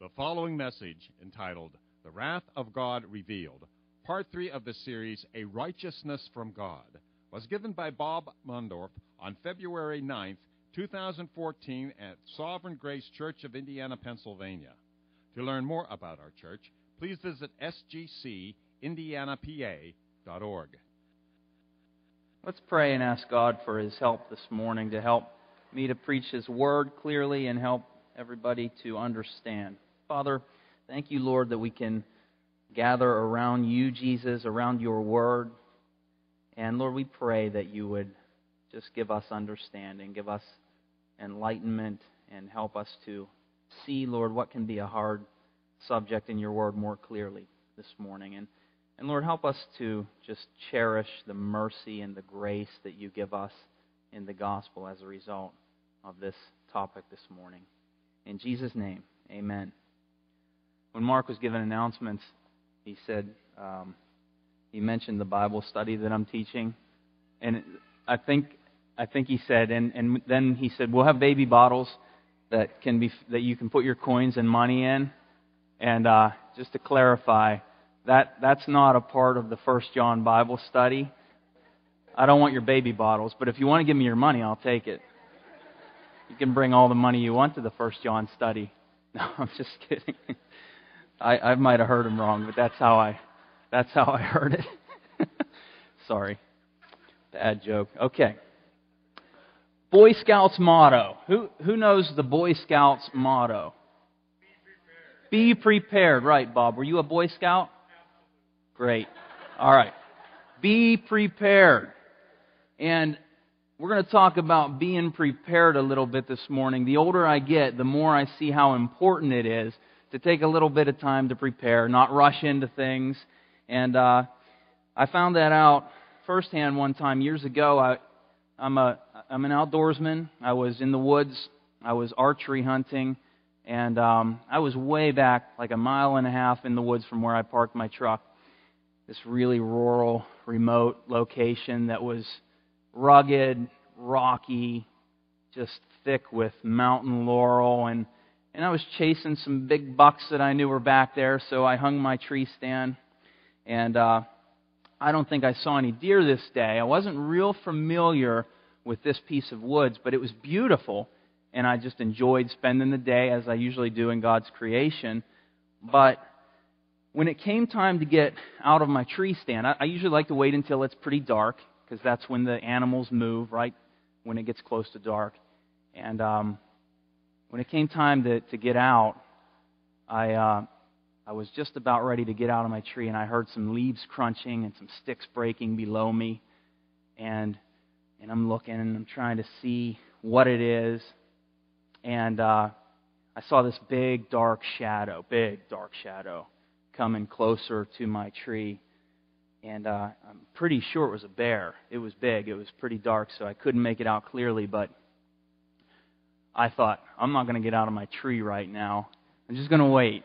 The following message, entitled The Wrath of God Revealed, part three of the series, A Righteousness from God, was given by Bob Mundorf on February 9th, 2014, at Sovereign Grace Church of Indiana, Pennsylvania. To learn more about our church, please visit sgcindianapa.org. Let's pray and ask God for His help this morning to help me to preach His word clearly and help everybody to understand. Father, thank you, Lord, that we can gather around you, Jesus, around your word. And Lord, we pray that you would just give us understanding, give us enlightenment, and help us to see, Lord, what can be a hard subject in your word more clearly this morning. And, and Lord, help us to just cherish the mercy and the grace that you give us in the gospel as a result of this topic this morning. In Jesus' name, amen. When Mark was giving announcements, he said, um, he mentioned the Bible study that I'm teaching. And I think, I think he said, and, and then he said, we'll have baby bottles that can be, that you can put your coins and money in. And, uh, just to clarify, that, that's not a part of the First John Bible study. I don't want your baby bottles, but if you want to give me your money, I'll take it. You can bring all the money you want to the First John study. No, I'm just kidding. I, I might have heard him wrong, but that's how I that's how I heard it. Sorry. Bad joke. Okay. Boy Scouts motto. Who who knows the Boy Scouts motto? Be prepared. Be prepared. Right, Bob. Were you a Boy Scout? Great. All right. Be prepared. And we're going to talk about being prepared a little bit this morning. The older I get, the more I see how important it is to take a little bit of time to prepare, not rush into things. And uh, I found that out firsthand one time years ago. I, I'm a I'm an outdoorsman. I was in the woods. I was archery hunting, and um, I was way back, like a mile and a half in the woods from where I parked my truck. This really rural, remote location that was rugged, rocky, just thick with mountain laurel and and I was chasing some big bucks that I knew were back there, so I hung my tree stand. And uh, I don't think I saw any deer this day. I wasn't real familiar with this piece of woods, but it was beautiful, and I just enjoyed spending the day as I usually do in God's creation. But when it came time to get out of my tree stand, I, I usually like to wait until it's pretty dark because that's when the animals move, right? When it gets close to dark. And um, when it came time to, to get out, I, uh, I was just about ready to get out of my tree, and I heard some leaves crunching and some sticks breaking below me. And, and I'm looking and I'm trying to see what it is. And uh, I saw this big, dark shadow, big, dark shadow coming closer to my tree. And uh, I'm pretty sure it was a bear. It was big, it was pretty dark, so I couldn't make it out clearly, but I thought, I'm not going to get out of my tree right now. I'm just going to wait.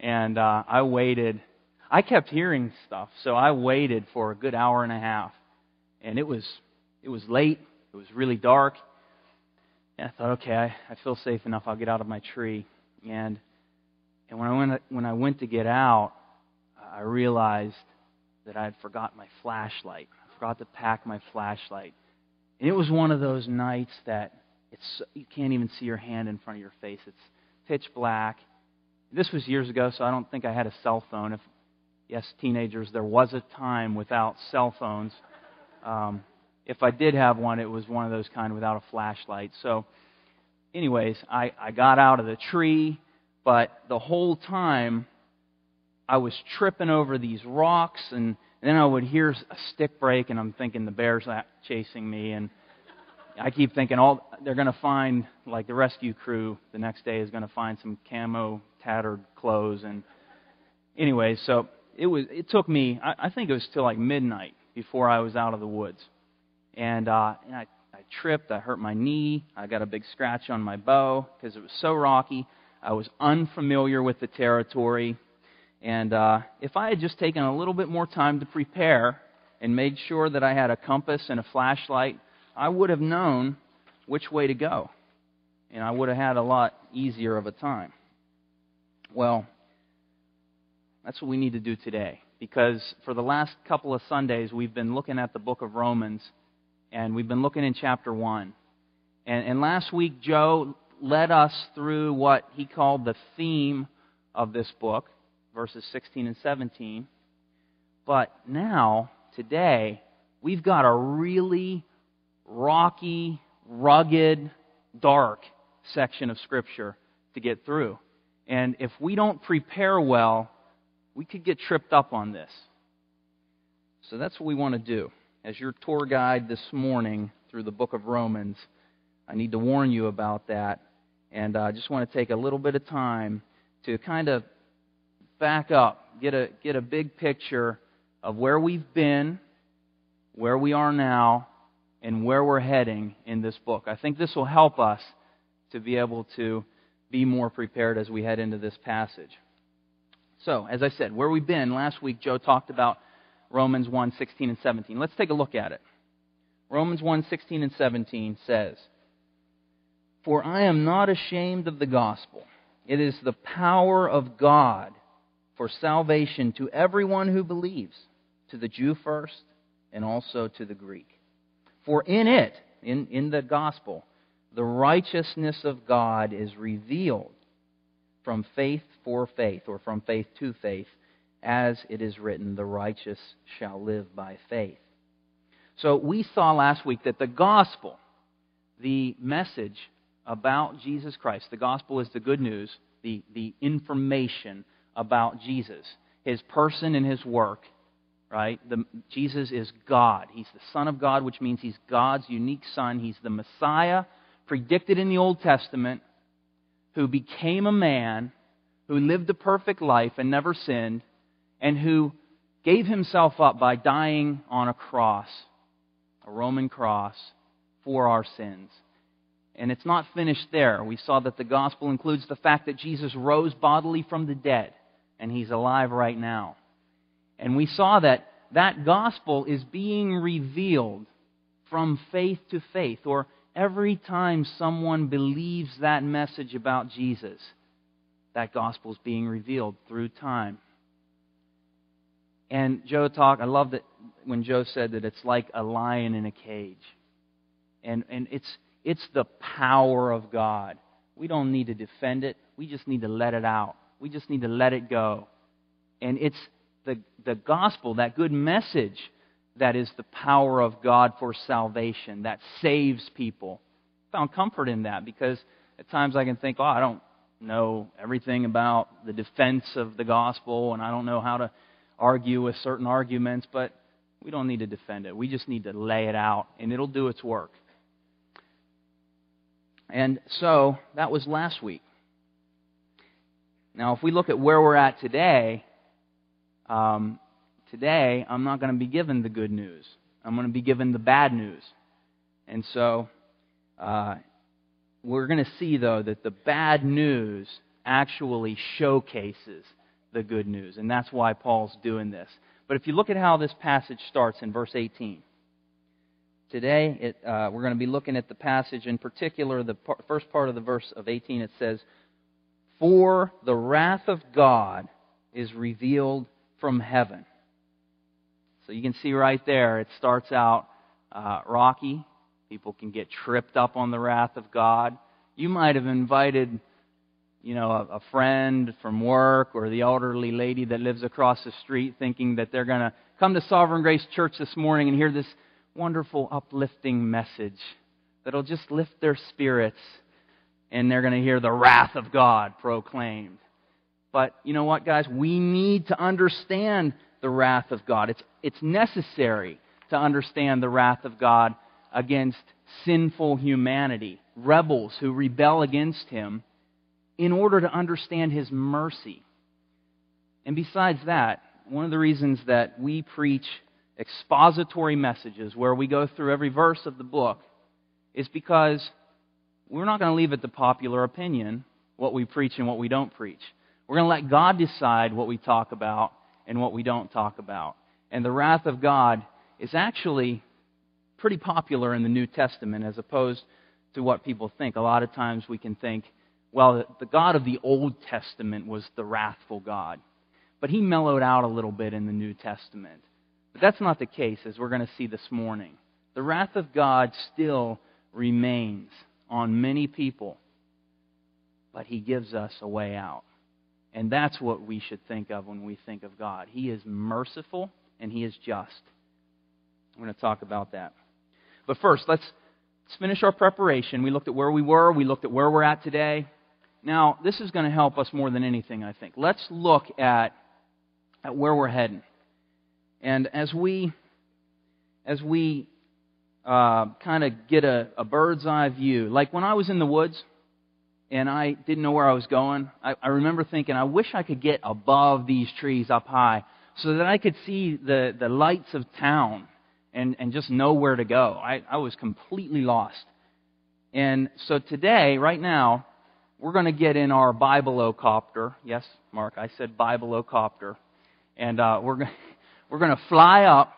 And uh, I waited. I kept hearing stuff, so I waited for a good hour and a half. And it was it was late. It was really dark. And I thought, okay, I, I feel safe enough. I'll get out of my tree. And and when I went when I went to get out, I realized that I had forgot my flashlight. I forgot to pack my flashlight. And it was one of those nights that it's, you can't even see your hand in front of your face. It's pitch black. This was years ago, so I don't think I had a cell phone. If yes, teenagers, there was a time without cell phones. Um, if I did have one, it was one of those kind without a flashlight. So, anyways, I, I got out of the tree, but the whole time I was tripping over these rocks, and, and then I would hear a stick break, and I'm thinking the bear's chasing me, and I keep thinking all they're going to find like the rescue crew the next day is going to find some camo tattered clothes and anyway, so it was it took me I, I think it was till like midnight before I was out of the woods, and uh, and I I tripped, I hurt my knee, I got a big scratch on my bow because it was so rocky. I was unfamiliar with the territory, and uh, if I had just taken a little bit more time to prepare and made sure that I had a compass and a flashlight I would have known which way to go. And I would have had a lot easier of a time. Well, that's what we need to do today. Because for the last couple of Sundays, we've been looking at the book of Romans, and we've been looking in chapter 1. And, and last week, Joe led us through what he called the theme of this book, verses 16 and 17. But now, today, we've got a really rocky, rugged, dark section of Scripture to get through. And if we don't prepare well, we could get tripped up on this. So that's what we want to do. As your tour guide this morning through the book of Romans, I need to warn you about that. And uh, I just want to take a little bit of time to kind of back up, get a, get a big picture of where we've been, where we are now, and where we're heading in this book. I think this will help us to be able to be more prepared as we head into this passage. So, as I said, where we've been, last week Joe talked about Romans 1 16 and 17. Let's take a look at it. Romans 1 16 and 17 says, For I am not ashamed of the gospel. It is the power of God for salvation to everyone who believes, to the Jew first, and also to the Greek. For in it, in, in the gospel, the righteousness of God is revealed from faith for faith, or from faith to faith, as it is written, the righteous shall live by faith. So we saw last week that the gospel, the message about Jesus Christ, the gospel is the good news, the, the information about Jesus, his person and his work, right? The, Jesus is God. He's the Son of God, which means he's God's unique Son. He's the Messiah predicted in the Old Testament who became a man, who lived a perfect life and never sinned, and who gave himself up by dying on a cross, a Roman cross, for our sins. And it's not finished there. We saw that the gospel includes the fact that Jesus rose bodily from the dead, and he's alive right now. And we saw that that gospel is being revealed from faith to faith, or every time someone believes that message about Jesus, that gospel is being revealed through time. And Joe talked, I love that when Joe said that it's like a lion in a cage. And, and it's, it's the power of God. We don't need to defend it. We just need to let it out. We just need to let it go. And it's the, the gospel, that good message, that is the power of God for salvation, that saves people. I found comfort in that because at times I can think, oh, I don't know everything about the defense of the gospel and I don't know how to argue with certain arguments, but we don't need to defend it. We just need to lay it out and it'll do its work. And so that was last week. Now, if we look at where we're at today, um, today I'm not going to be given the good news. I'm going to be given the bad news. And so uh, we're going to see, though, that the bad news actually showcases the good news. And that's why Paul's doing this. But if you look at how this passage starts in verse 18, today it, uh, we're going to be looking at the passage, in particular, the par- first part of the verse of 18. It says, For the wrath of God is revealed from heaven. So you can see right there, it starts out uh, rocky. People can get tripped up on the wrath of God. You might have invited, you know, a, a friend from work or the elderly lady that lives across the street thinking that they're going to come to Sovereign Grace Church this morning and hear this wonderful, uplifting message that'll just lift their spirits and they're going to hear the wrath of God proclaimed. But you know what, guys? We need to understand the wrath of God. It's, it's necessary to understand the wrath of God against sinful humanity, rebels who rebel against Him, in order to understand His mercy. And besides that, one of the reasons that we preach expository messages where we go through every verse of the book is because we're not going to leave it to popular opinion what we preach and what we don't preach. We're going to let God decide what we talk about and what we don't talk about. And the wrath of God is actually pretty popular in the New Testament as opposed to what people think. A lot of times we can think, well, the God of the Old Testament was the wrathful God. But he mellowed out a little bit in the New Testament. But that's not the case, as we're going to see this morning. The wrath of God still remains on many people, but he gives us a way out. And that's what we should think of when we think of God. He is merciful and he is just. I'm going to talk about that. But first, let's, let's finish our preparation. We looked at where we were, we looked at where we're at today. Now, this is going to help us more than anything, I think. Let's look at, at where we're heading. And as we, as we uh, kind of get a, a bird's eye view, like when I was in the woods and I didn't know where I was going, I, I remember thinking, I wish I could get above these trees up high so that I could see the, the lights of town and, and just know where to go. I, I was completely lost. And so today, right now, we're going to get in our Bibleocopter. Yes, Mark, I said Bibleocopter. And uh, we're, we're going to fly up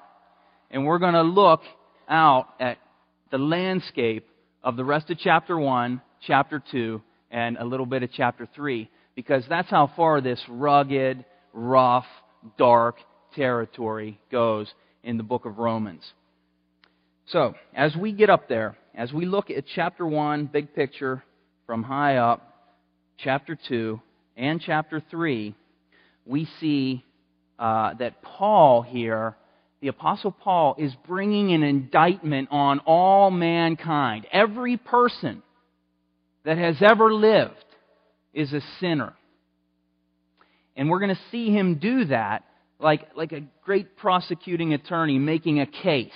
and we're going to look out at the landscape of the rest of chapter 1, chapter 2, and a little bit of chapter 3. Because that's how far this rugged, rough, dark territory goes in the book of Romans. So, as we get up there, as we look at chapter 1, big picture, from high up, chapter 2, and chapter 3, we see uh, that Paul here, the Apostle Paul, is bringing an indictment on all mankind. Every person that has ever lived is a sinner. And we're going to see him do that like, like a great prosecuting attorney making a case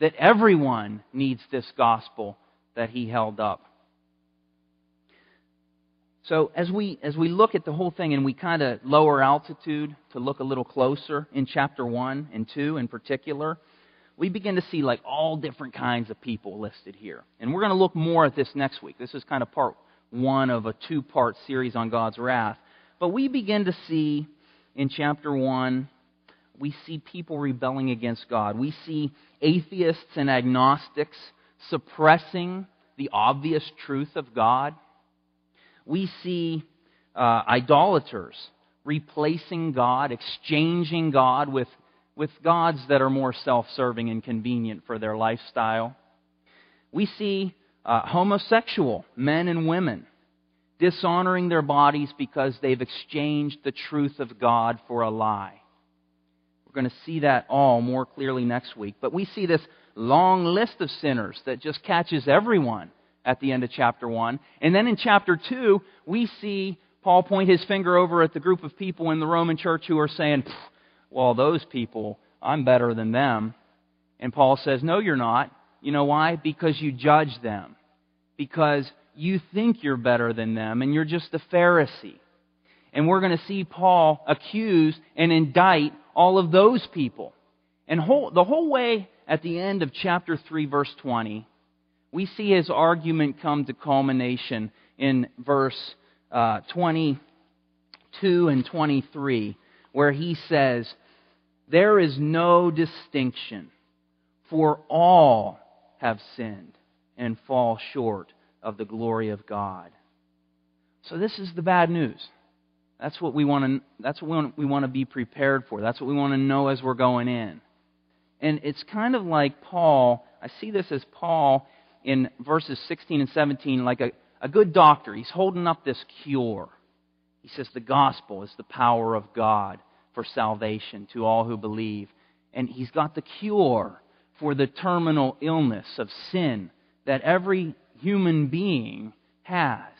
that everyone needs this gospel that he held up. So as we as we look at the whole thing and we kind of lower altitude to look a little closer in chapter 1 and 2 in particular, we begin to see like all different kinds of people listed here. And we're going to look more at this next week. This is kind of part 1 of a two-part series on God's wrath. But we begin to see in chapter 1 we see people rebelling against God. We see atheists and agnostics suppressing the obvious truth of God we see uh, idolaters replacing God, exchanging God with, with gods that are more self serving and convenient for their lifestyle. We see uh, homosexual men and women dishonoring their bodies because they've exchanged the truth of God for a lie. We're going to see that all more clearly next week. But we see this long list of sinners that just catches everyone at the end of chapter 1. And then in chapter 2, we see Paul point his finger over at the group of people in the Roman church who are saying, Well, those people, I'm better than them. And Paul says, No, you're not. You know why? Because you judge them. Because you think you're better than them, and you're just a Pharisee. And we're going to see Paul accuse and indict all of those people. And whole, the whole way at the end of chapter 3, verse 20, we see his argument come to culmination in verse uh, 22 and 23, where he says, There is no distinction, for all have sinned and fall short of the glory of God. So this is the bad news. That's what we want to that's what we want, to be prepared for. That's what we want to know as we're going in. And it's kind of like Paul, I see this as Paul in verses 16 and 17 like a, a good doctor. He's holding up this cure. He says the gospel is the power of God for salvation to all who believe. And he's got the cure for the terminal illness of sin that every human being has.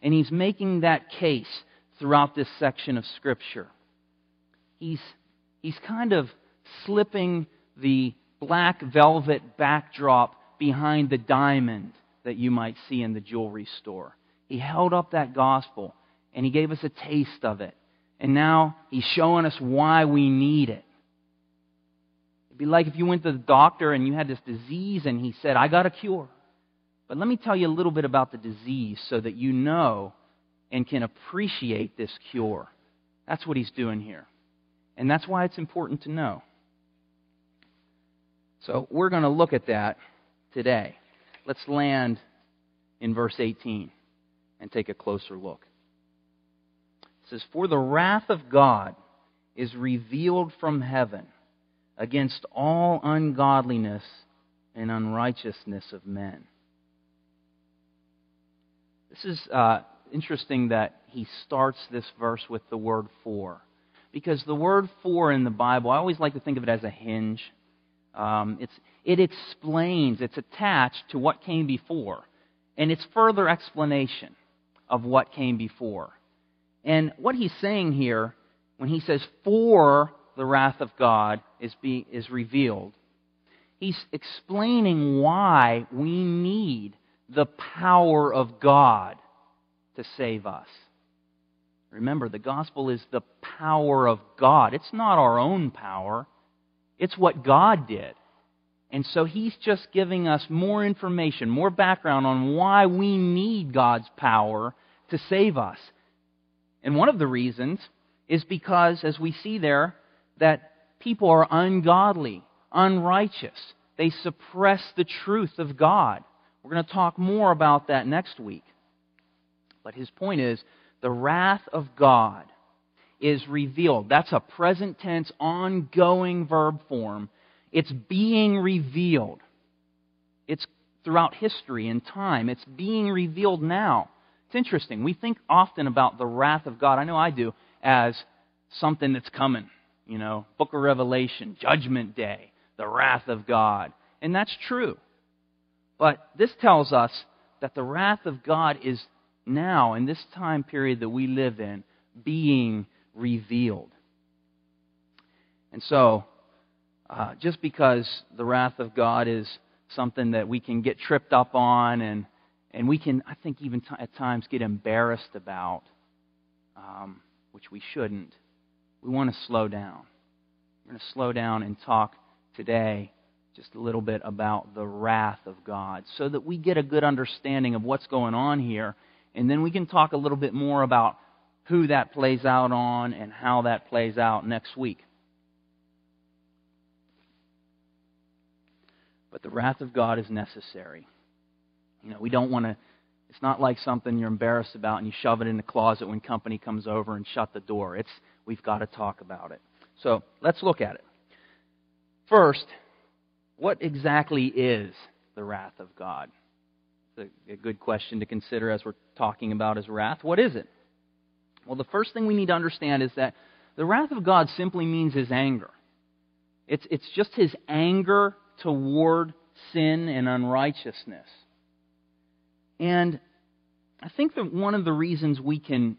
And he's making that case throughout this section of Scripture. He's, he's kind of slipping the black velvet backdrop behind the diamond that you might see in the jewelry store. He held up that gospel and he gave us a taste of it. And now he's showing us why we need it. It'd be like if you went to the doctor and you had this disease and he said, I got a cure. But let me tell you a little bit about the disease so that you know and can appreciate this cure. That's what he's doing here. And that's why it's important to know. So we're going to look at that today. Let's land in verse 18. and take a closer look. Says, For the wrath of God is revealed from heaven against all ungodliness and unrighteousness of men. This is uh, interesting that he starts this verse with the word for. Because the word for in the Bible, I always like to think of it as a hinge. Um, it explains, it's attached to what came before. And it's further explanation of what came before. And what he's saying here, when he says, for the wrath of God is, be, is revealed, he's explaining why we need the power of God to save us. Remember, the gospel is the power of God. It's not our own power, it's what God did. And so he's just giving us more information, more background on why we need God's power to save us. And one of the reasons is because, as we see there, that people are ungodly, unrighteous. They suppress the truth of God. We're going to talk more about that next week. But his point is the wrath of God is revealed. That's a present tense, ongoing verb form. It's being revealed. It's throughout history and time. It's being revealed now. It's interesting. We think often about the wrath of God, I know I do, as something that's coming. You know, book of Revelation, Judgment Day, the wrath of God. And that's true. But this tells us that the wrath of God is now, in this time period that we live in, being revealed. And so, uh, just because the wrath of God is something that we can get tripped up on and, and we can, I think, even t- at times get embarrassed about, um, which we shouldn't, we want to slow down. We're going to slow down and talk today just a little bit about the wrath of God so that we get a good understanding of what's going on here and then we can talk a little bit more about who that plays out on and how that plays out next week. But the wrath of God is necessary. You know, we don't want to, it's not like something you're embarrassed about and you shove it in the closet when company comes over and shut the door. It's, we've got to talk about it. So let's look at it. First, what exactly is the wrath of God? a, a good question to consider as we're talking about his wrath. What is it? Well, the first thing we need to understand is that the wrath of God simply means his anger. It's, it's just his anger toward sin and unrighteousness. And I think that one of the reasons we can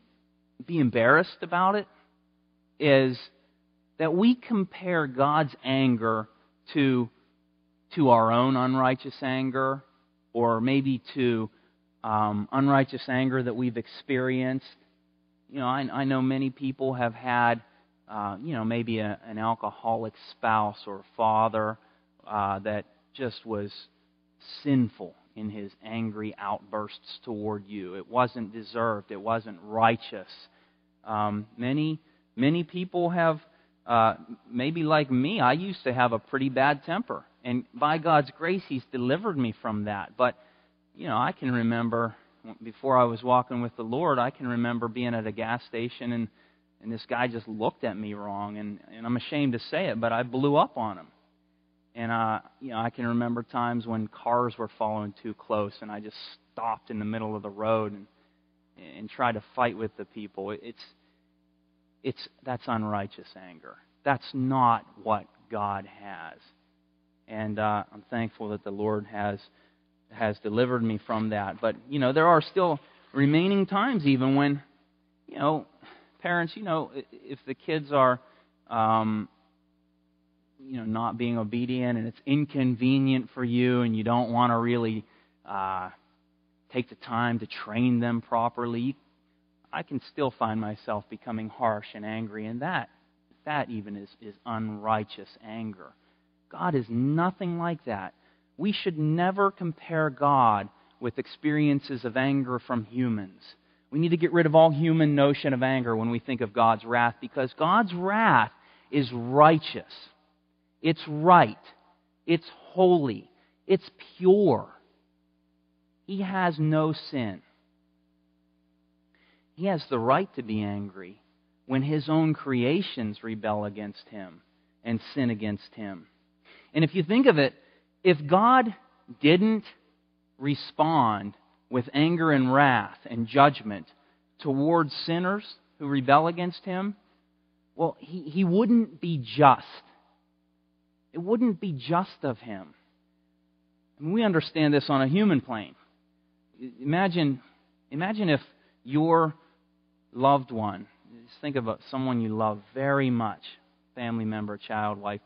be embarrassed about it is that we compare God's anger to, to our own unrighteous anger or maybe to um, unrighteous anger that we've experienced. You know, I, I know many people have had, uh, you know, maybe a, an alcoholic spouse or father uh, that just was sinful in his angry outbursts toward you. It wasn't deserved. It wasn't righteous. Um, many many people have, uh, maybe like me. I used to have a pretty bad temper, and by God's grace, He's delivered me from that. But, you know, I can remember before I was walking with the Lord, I can remember being at a gas station and, and this guy just looked at me wrong. And, and I'm ashamed to say it, but I blew up on him. And, uh, you know, I can remember times when cars were following too close and I just stopped in the middle of the road and, and tried to fight with the people. It's, it's, that's unrighteous anger. That's not what God has and uh, I'm thankful that the Lord has has delivered me from that. But you know, there are still remaining times even when, you know, parents, you know, if the kids are, um, you know, not being obedient and it's inconvenient for you, and you don't want to really uh, take the time to train them properly, I can still find myself becoming harsh and angry, and that that even is is unrighteous anger. God is nothing like that. We should never compare God with experiences of anger from humans. We need to get rid of all human notion of anger when we think of God's wrath because God's wrath is righteous. It's right. It's holy. It's pure. He has no sin. he has the right to be angry when his own creations rebel against him and sin against him. And if you think of it, if God didn't respond with anger and wrath and judgment towards sinners who rebel against him, well, he, he wouldn't be just. It wouldn't be just of him. And we understand this on a human plane. Imagine, imagine if your loved one, just think of someone you love very much, family member, child, wife,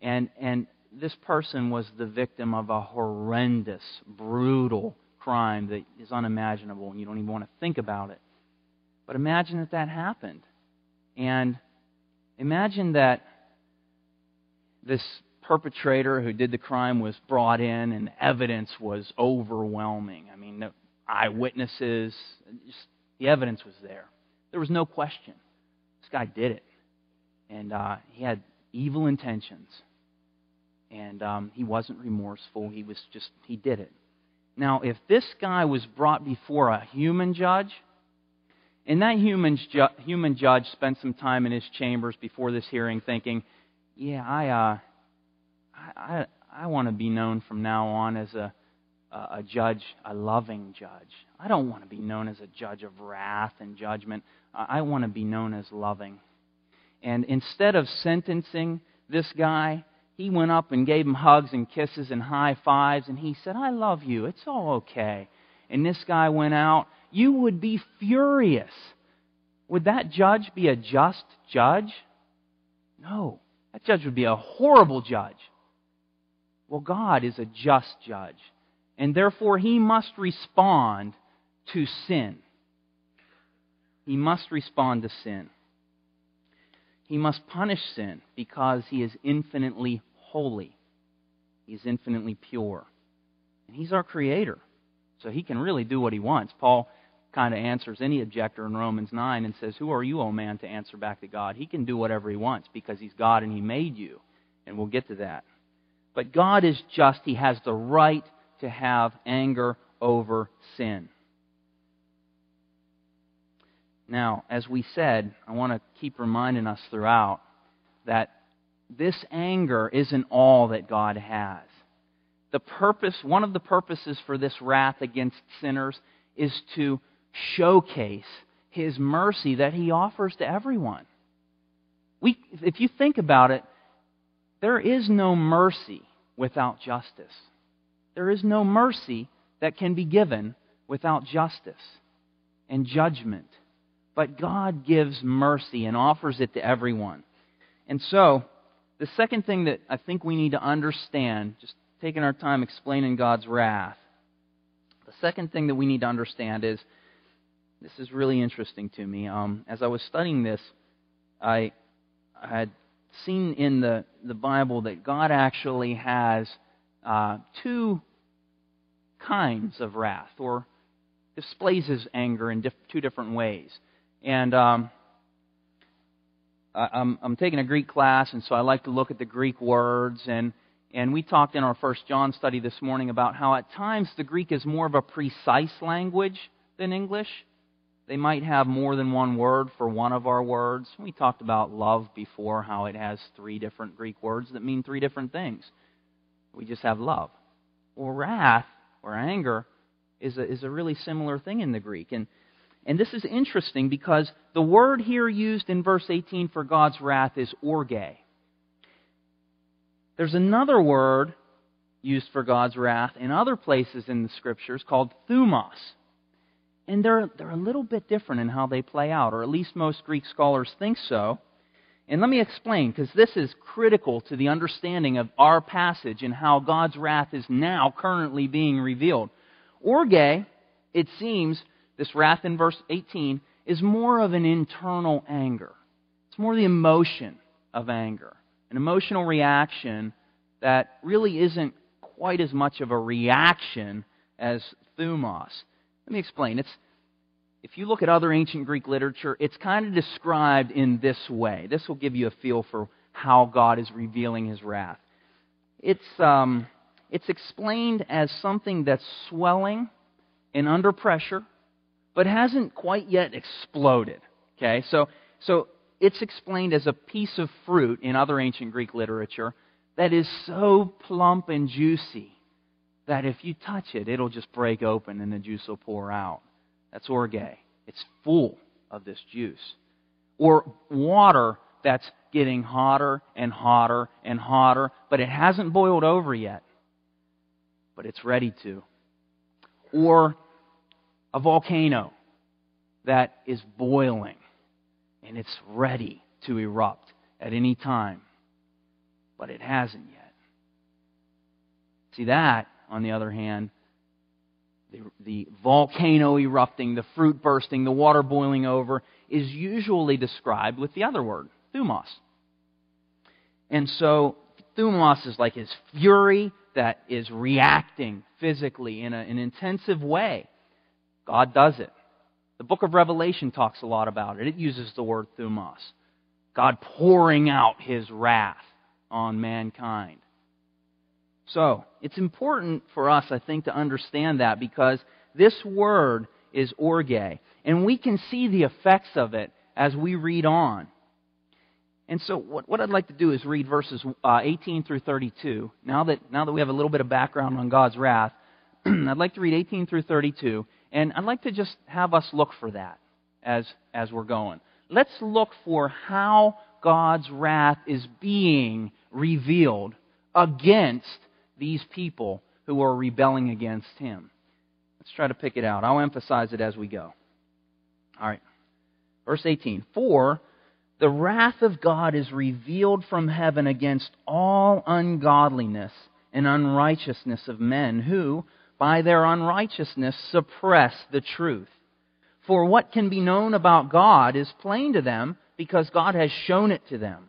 and, and this person was the victim of a horrendous, brutal crime that is unimaginable and you don't even want to think about it. But imagine that that happened. And imagine that this perpetrator who did the crime was brought in and evidence was overwhelming. I mean, the eyewitnesses, just, the evidence was there. There was no question. This guy did it. And uh, he had evil intentions. And um, he wasn't remorseful. He was just, he did it. Now, if this guy was brought before a human judge, and that human, ju- human judge spent some time in his chambers before this hearing thinking, yeah, I, uh, I, I, I want to be known from now on as a, a judge, a loving judge. I don't want to be known as a judge of wrath and judgment. I want to be known as loving. And instead of sentencing this guy, he went up and gave him hugs and kisses and high fives, and he said, I love you. It's all okay. And this guy went out. You would be furious. Would that judge be a just judge? No. That judge would be a horrible judge. Well, God is a just judge, and therefore he must respond to sin. He must respond to sin. He must punish sin because he is infinitely holy. He's infinitely pure. And he's our creator. So he can really do what he wants. Paul kind of answers any objector in Romans 9 and says, Who are you, O man, to answer back to God? He can do whatever he wants because he's God and he made you. And we'll get to that. But God is just. He has the right to have anger over sin. Now, as we said, I want to keep reminding us throughout that this anger isn't all that God has. The purpose, one of the purposes for this wrath against sinners is to showcase his mercy that he offers to everyone. We, if you think about it, there is no mercy without justice. There is no mercy that can be given without justice and judgment. But God gives mercy and offers it to everyone. And so, the second thing that I think we need to understand, just taking our time explaining God's wrath, the second thing that we need to understand is this is really interesting to me. Um, as I was studying this, I, I had seen in the, the Bible that God actually has uh, two kinds of wrath, or displays his anger in diff- two different ways. And um, I'm, I'm taking a Greek class, and so I like to look at the Greek words. And, and we talked in our First John study this morning about how at times the Greek is more of a precise language than English. They might have more than one word for one of our words. We talked about love before, how it has three different Greek words that mean three different things. We just have love. Or wrath or anger is a, is a really similar thing in the Greek. And and this is interesting because the word here used in verse 18 for God's wrath is orge. There's another word used for God's wrath in other places in the scriptures called thumos. And they're, they're a little bit different in how they play out, or at least most Greek scholars think so. And let me explain, because this is critical to the understanding of our passage and how God's wrath is now currently being revealed. Orge, it seems, this wrath in verse 18, is more of an internal anger. It's more the emotion of anger, an emotional reaction that really isn't quite as much of a reaction as thumos. Let me explain. It's, if you look at other ancient Greek literature, it's kind of described in this way. This will give you a feel for how God is revealing his wrath. It's, um, it's explained as something that's swelling and under pressure but hasn't quite yet exploded. Okay, so, so it's explained as a piece of fruit in other ancient Greek literature that is so plump and juicy that if you touch it, it'll just break open and the juice will pour out. That's orge. It's full of this juice. Or water that's getting hotter and hotter and hotter, but it hasn't boiled over yet, but it's ready to. Or a volcano that is boiling and it's ready to erupt at any time, but it hasn't yet. See, that, on the other hand, the, the volcano erupting, the fruit bursting, the water boiling over, is usually described with the other word, thumos. And so, thumos is like his fury that is reacting physically in a, an intensive way. God does it. The book of Revelation talks a lot about it. It uses the word thumos. God pouring out his wrath on mankind. So, it's important for us, I think, to understand that because this word is orge. And we can see the effects of it as we read on. And so, what, what I'd like to do is read verses uh, 18 through 32. Now that, now that we have a little bit of background on God's wrath, I'd like to read 18 through 32. And I'd like to just have us look for that as, as we're going. Let's look for how God's wrath is being revealed against these people who are rebelling against Him. Let's try to pick it out. I'll emphasize it as we go. All right. Verse 18 For the wrath of God is revealed from heaven against all ungodliness and unrighteousness of men who, by their unrighteousness suppress the truth. For what can be known about God is plain to them because God has shown it to them.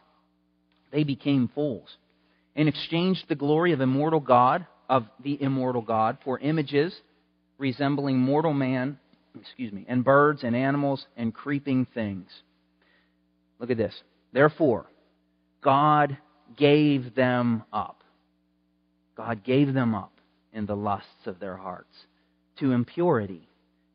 they became fools, and exchanged the glory of immortal God, of the immortal God, for images resembling mortal man, excuse me, and birds and animals and creeping things. Look at this. Therefore, God gave them up. God gave them up in the lusts of their hearts to impurity,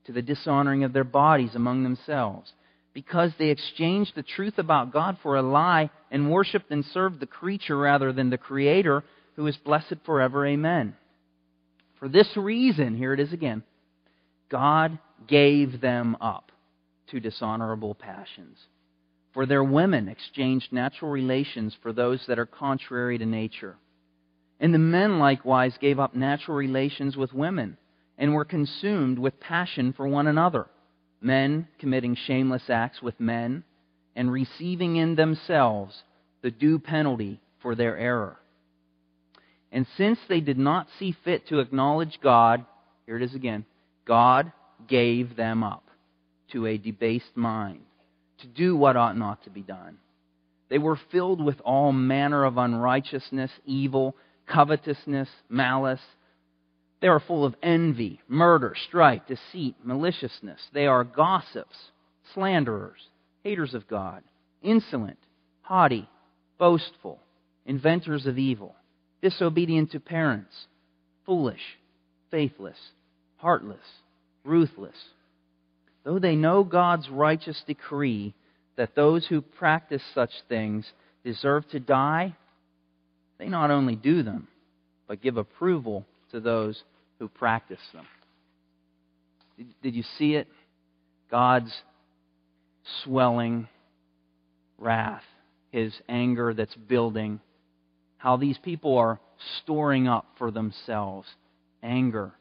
to the dishonoring of their bodies among themselves, because they exchanged the truth about God for a lie and worshiped and served the creature rather than the Creator, who is blessed forever. Amen. For this reason, here it is again, God gave them up to dishonorable passions. For their women exchanged natural relations for those that are contrary to nature. And the men likewise gave up natural relations with women and were consumed with passion for one another, men committing shameless acts with men, and receiving in themselves the due penalty for their error. And since they did not see fit to acknowledge God, here it is again God gave them up to a debased mind, to do what ought not to be done. They were filled with all manner of unrighteousness, evil, covetousness, malice. They are full of envy, murder, strife, deceit, maliciousness. They are gossips, slanderers, haters of God, insolent, haughty, boastful, inventors of evil, disobedient to parents, foolish, faithless, heartless, ruthless. Though they know God's righteous decree that those who practice such things deserve to die, they not only do them, but give approval to those who practice them. Did, did you see it? God's swelling wrath, his anger that's building, how these people are storing up for themselves anger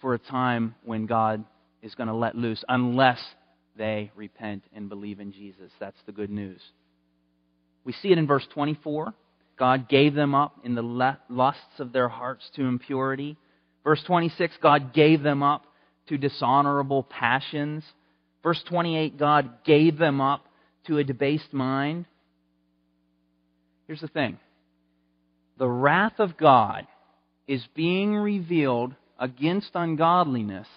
for a time when God is going to let loose unless they repent and believe in Jesus. That's the good news. We see it in verse 24. God gave them up in the lusts of their hearts to impurity. Verse 26 God gave them up to dishonorable passions. Verse 28 God gave them up to a debased mind. Here's the thing the wrath of God is being revealed against ungodliness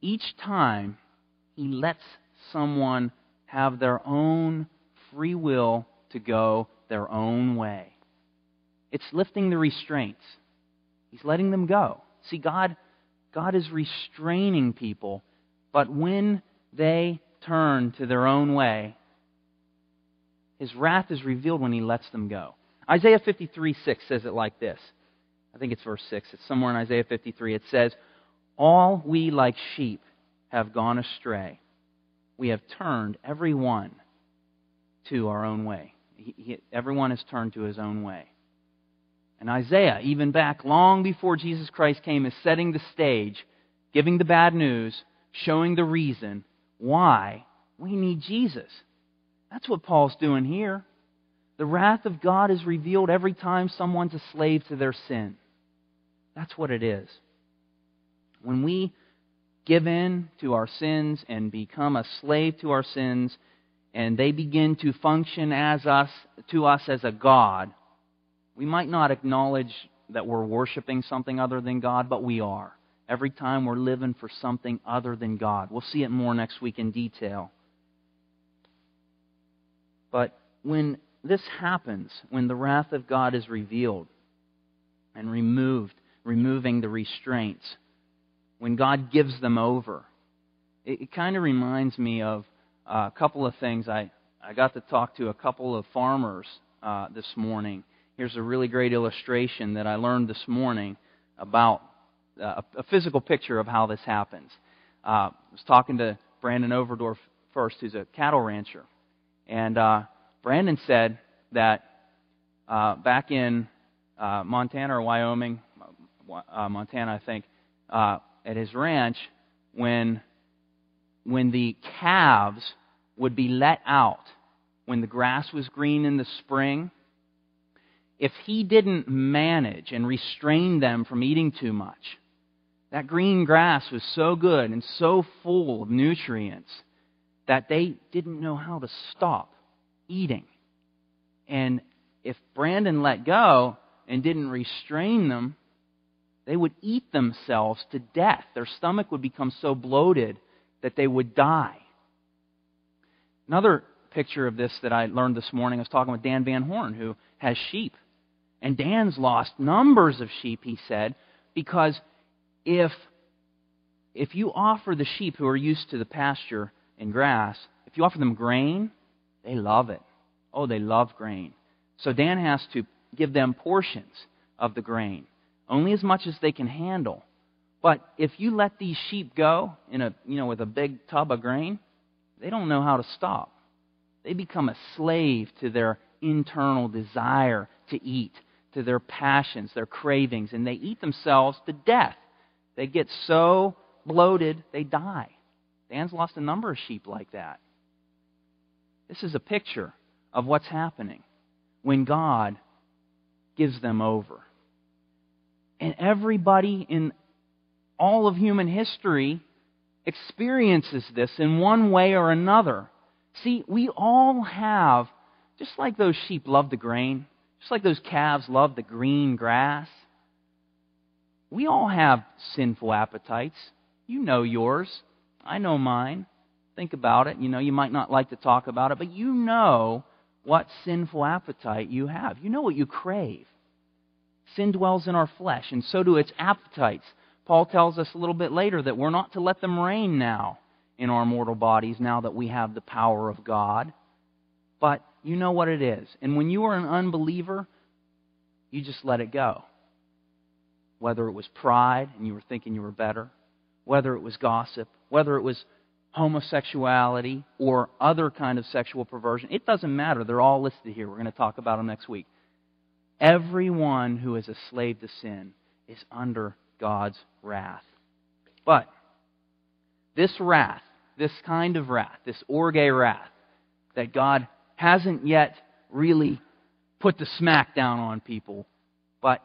each time he lets someone have their own free will to go their own way. It's lifting the restraints. He's letting them go. See, God, God is restraining people, but when they turn to their own way, his wrath is revealed when he lets them go. Isaiah 53 6 says it like this. I think it's verse 6. It's somewhere in Isaiah 53. It says, All we like sheep have gone astray. We have turned every one to our own way. He, everyone has turned to his own way. And Isaiah, even back long before Jesus Christ came, is setting the stage, giving the bad news, showing the reason why we need Jesus. That's what Paul's doing here. The wrath of God is revealed every time someone's a slave to their sin. That's what it is. When we give in to our sins and become a slave to our sins, and they begin to function as us to us as a god, we might not acknowledge that we're worshiping something other than God, but we are. Every time we're living for something other than God. We'll see it more next week in detail. But when this happens, when the wrath of God is revealed and removed, removing the restraints, when God gives them over, it, it kind of reminds me of a couple of things. I, I got to talk to a couple of farmers uh, this morning. Here's a really great illustration that I learned this morning about uh, a, a physical picture of how this happens. Uh, I was talking to Brandon Overdorf first, who's a cattle rancher. And uh, Brandon said that uh, back in uh, Montana or Wyoming, uh, Montana, I think, uh, at his ranch, when when the calves would be let out, when the grass was green in the spring, if he didn't manage and restrain them from eating too much, that green grass was so good and so full of nutrients that they didn't know how to stop eating. And if Brandon let go and didn't restrain them, they would eat themselves to death. Their stomach would become so bloated that they would die. Another picture of this that I learned this morning, I was talking with Dan Van Horn, who has sheep. And Dan's lost numbers of sheep, he said, because if, if you offer the sheep who are used to the pasture and grass, if you offer them grain, they love it. Oh, they love grain. So Dan has to give them portions of the grain, only as much as they can handle. But if you let these sheep go in a you know with a big tub of grain, they don't know how to stop. They become a slave to their internal desire to eat, to their passions, their cravings, and they eat themselves to death. They get so bloated, they die. Dan's lost a number of sheep like that. This is a picture of what's happening when God gives them over. And everybody in all of human history experiences this in one way or another. See, we all have, just like those sheep love the grain, just like those calves love the green grass, we all have sinful appetites. You know yours. I know mine. Think about it. You know, you might not like to talk about it, but you know what sinful appetite you have. You know what you crave. Sin dwells in our flesh, and so do its appetites. Paul tells us a little bit later that we're not to let them reign now in our mortal bodies, now that we have the power of God. But you know what it is. And when you are an unbeliever, you just let it go. Whether it was pride and you were thinking you were better, whether it was gossip, whether it was homosexuality or other kind of sexual perversion. It doesn't matter. They're all listed here. We're going to talk about them next week. Everyone who is a slave to sin is under God's wrath. But this wrath, this kind of wrath, this orge wrath that God hasn't yet really put the smack down on people, but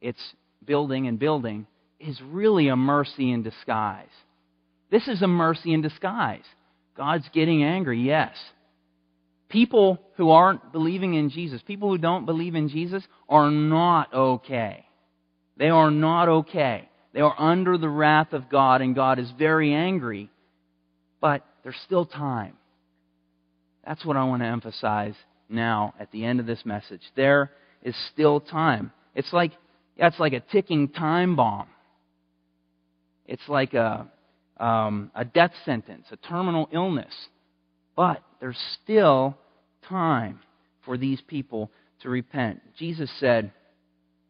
it's building and building, is really a mercy in disguise. This is a mercy in disguise. God's getting angry, yes. People who aren't believing in Jesus, people who don't believe in Jesus, are not okay. They are not okay. They are under the wrath of God, and God is very angry. But there's still time. That's what I want to emphasize now at the end of this message. There is still time. It's like that's like a ticking time bomb. It's like a um, a death sentence, a terminal illness. But there's still time for these people to repent. Jesus said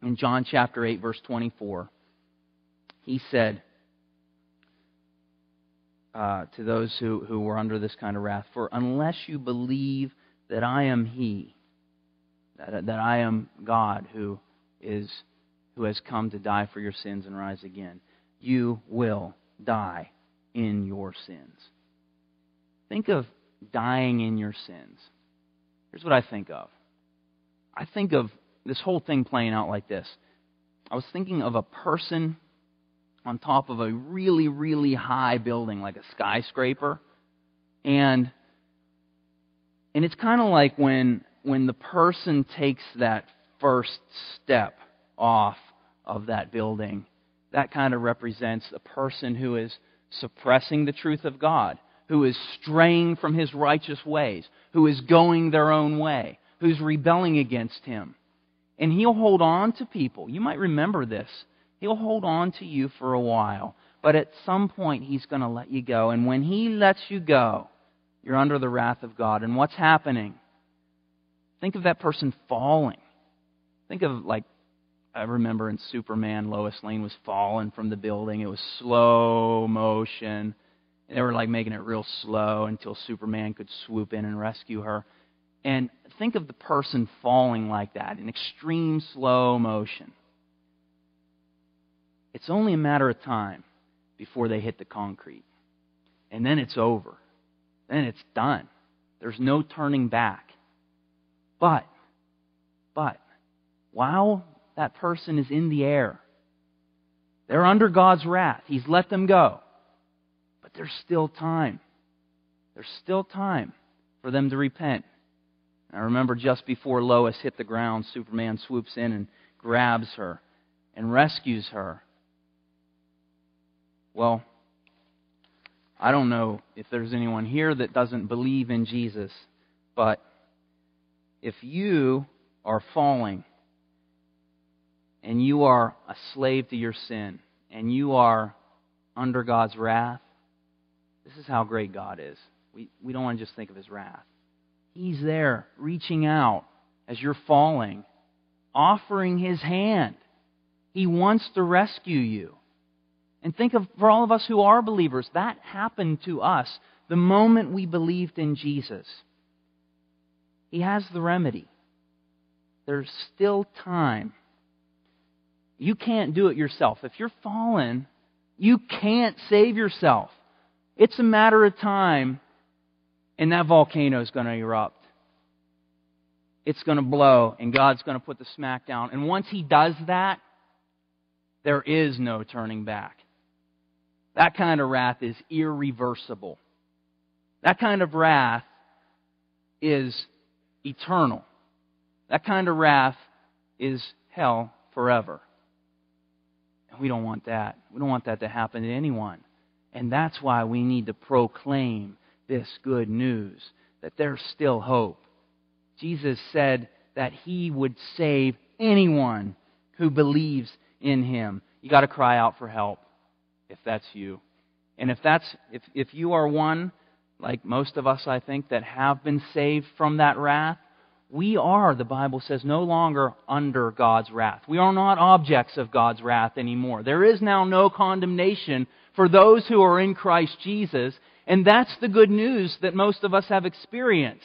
in John chapter 8, verse 24, He said uh, to those who, who were under this kind of wrath, For unless you believe that I am He, that, that I am God who, is, who has come to die for your sins and rise again, you will die in your sins. Think of dying in your sins. Here's what I think of I think of this whole thing playing out like this. I was thinking of a person on top of a really, really high building, like a skyscraper. And and it's kind of like when when the person takes that first step off of that building, that kind of represents a person who is suppressing the truth of God, who is straying from his righteous ways, who is going their own way, who's rebelling against him. And he'll hold on to people. You might remember this. He'll hold on to you for a while. But at some point, he's going to let you go. And when he lets you go, you're under the wrath of God. And what's happening? Think of that person falling. Think of like I remember in Superman, Lois Lane was falling from the building. It was slow motion. They were like making it real slow until Superman could swoop in and rescue her. And think of the person falling like that in extreme slow motion. It's only a matter of time before they hit the concrete. And then it's over. Then it's done. There's no turning back. But, but, while that person is in the air. They're under God's wrath. He's let them go. But there's still time. There's still time for them to repent. I remember just before Lois hit the ground, Superman swoops in and grabs her and rescues her. Well, I don't know if there's anyone here that doesn't believe in Jesus, but if you are falling and you are a slave to your sin and you are under God's wrath, this is how great God is. We, we don't want to just think of his wrath. He's there reaching out as you're falling, offering his hand. He wants to rescue you. And think of, for all of us who are believers, that happened to us the moment we believed in Jesus. He has the remedy. There's still time you can't do it yourself. If you're fallen, you can't save yourself. It's a matter of time, and that volcano is going to erupt. It's going to blow, and God's going to put the smack down. And once He does that, there is no turning back. That kind of wrath is irreversible. That kind of wrath is eternal. That kind of wrath is hell forever. And we don't want that. We don't want that to happen to anyone. And that's why we need to proclaim this good news that there's still hope. Jesus said that he would save anyone who believes in him. You got to cry out for help if that's you. And if that's if if you are one like most of us I think that have been saved from that wrath, we are, the Bible says, no longer under God's wrath. We are not objects of God's wrath anymore. There is now no condemnation for those who are in Christ Jesus, and that's the good news that most of us have experienced.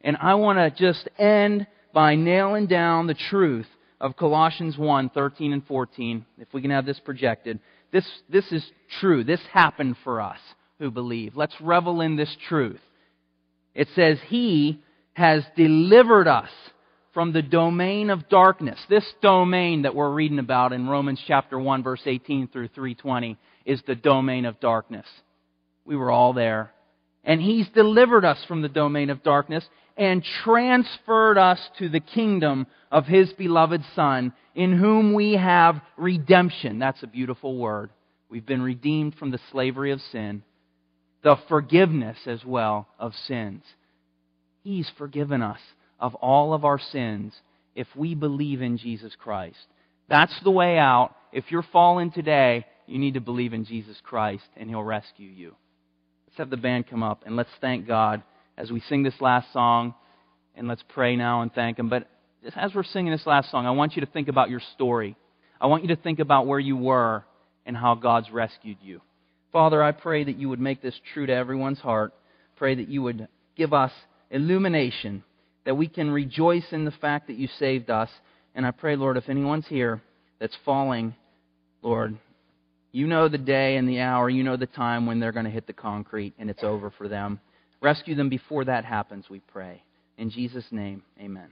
And I want to just end by nailing down the truth of Colossians 1 13 and 14, if we can have this projected. This, this is true. This happened for us who believe. Let's revel in this truth. It says, He has delivered us from the domain of darkness. This domain that we're reading about in Romans chapter 1 verse 18 through 320 is the domain of darkness. We were all there. And He's delivered us from the domain of darkness and transferred us to the kingdom of His beloved Son, in whom we have redemption. That's a beautiful word. We've been redeemed from the slavery of sin, the forgiveness as well of sins. He's forgiven us of all of our sins if we believe in Jesus Christ. That's the way out. If you're fallen today, you need to believe in Jesus Christ and He'll rescue you. Have the band come up and let's thank God as we sing this last song and let's pray now and thank Him. But as we're singing this last song, I want you to think about your story. I want you to think about where you were and how God's rescued you. Father, I pray that you would make this true to everyone's heart. Pray that you would give us illumination, that we can rejoice in the fact that you saved us. And I pray, Lord, if anyone's here that's falling, Lord, you know the day and the hour, you know the time when they're going to hit the concrete and it's over for them. Rescue them before that happens, we pray. In Jesus' name, amen.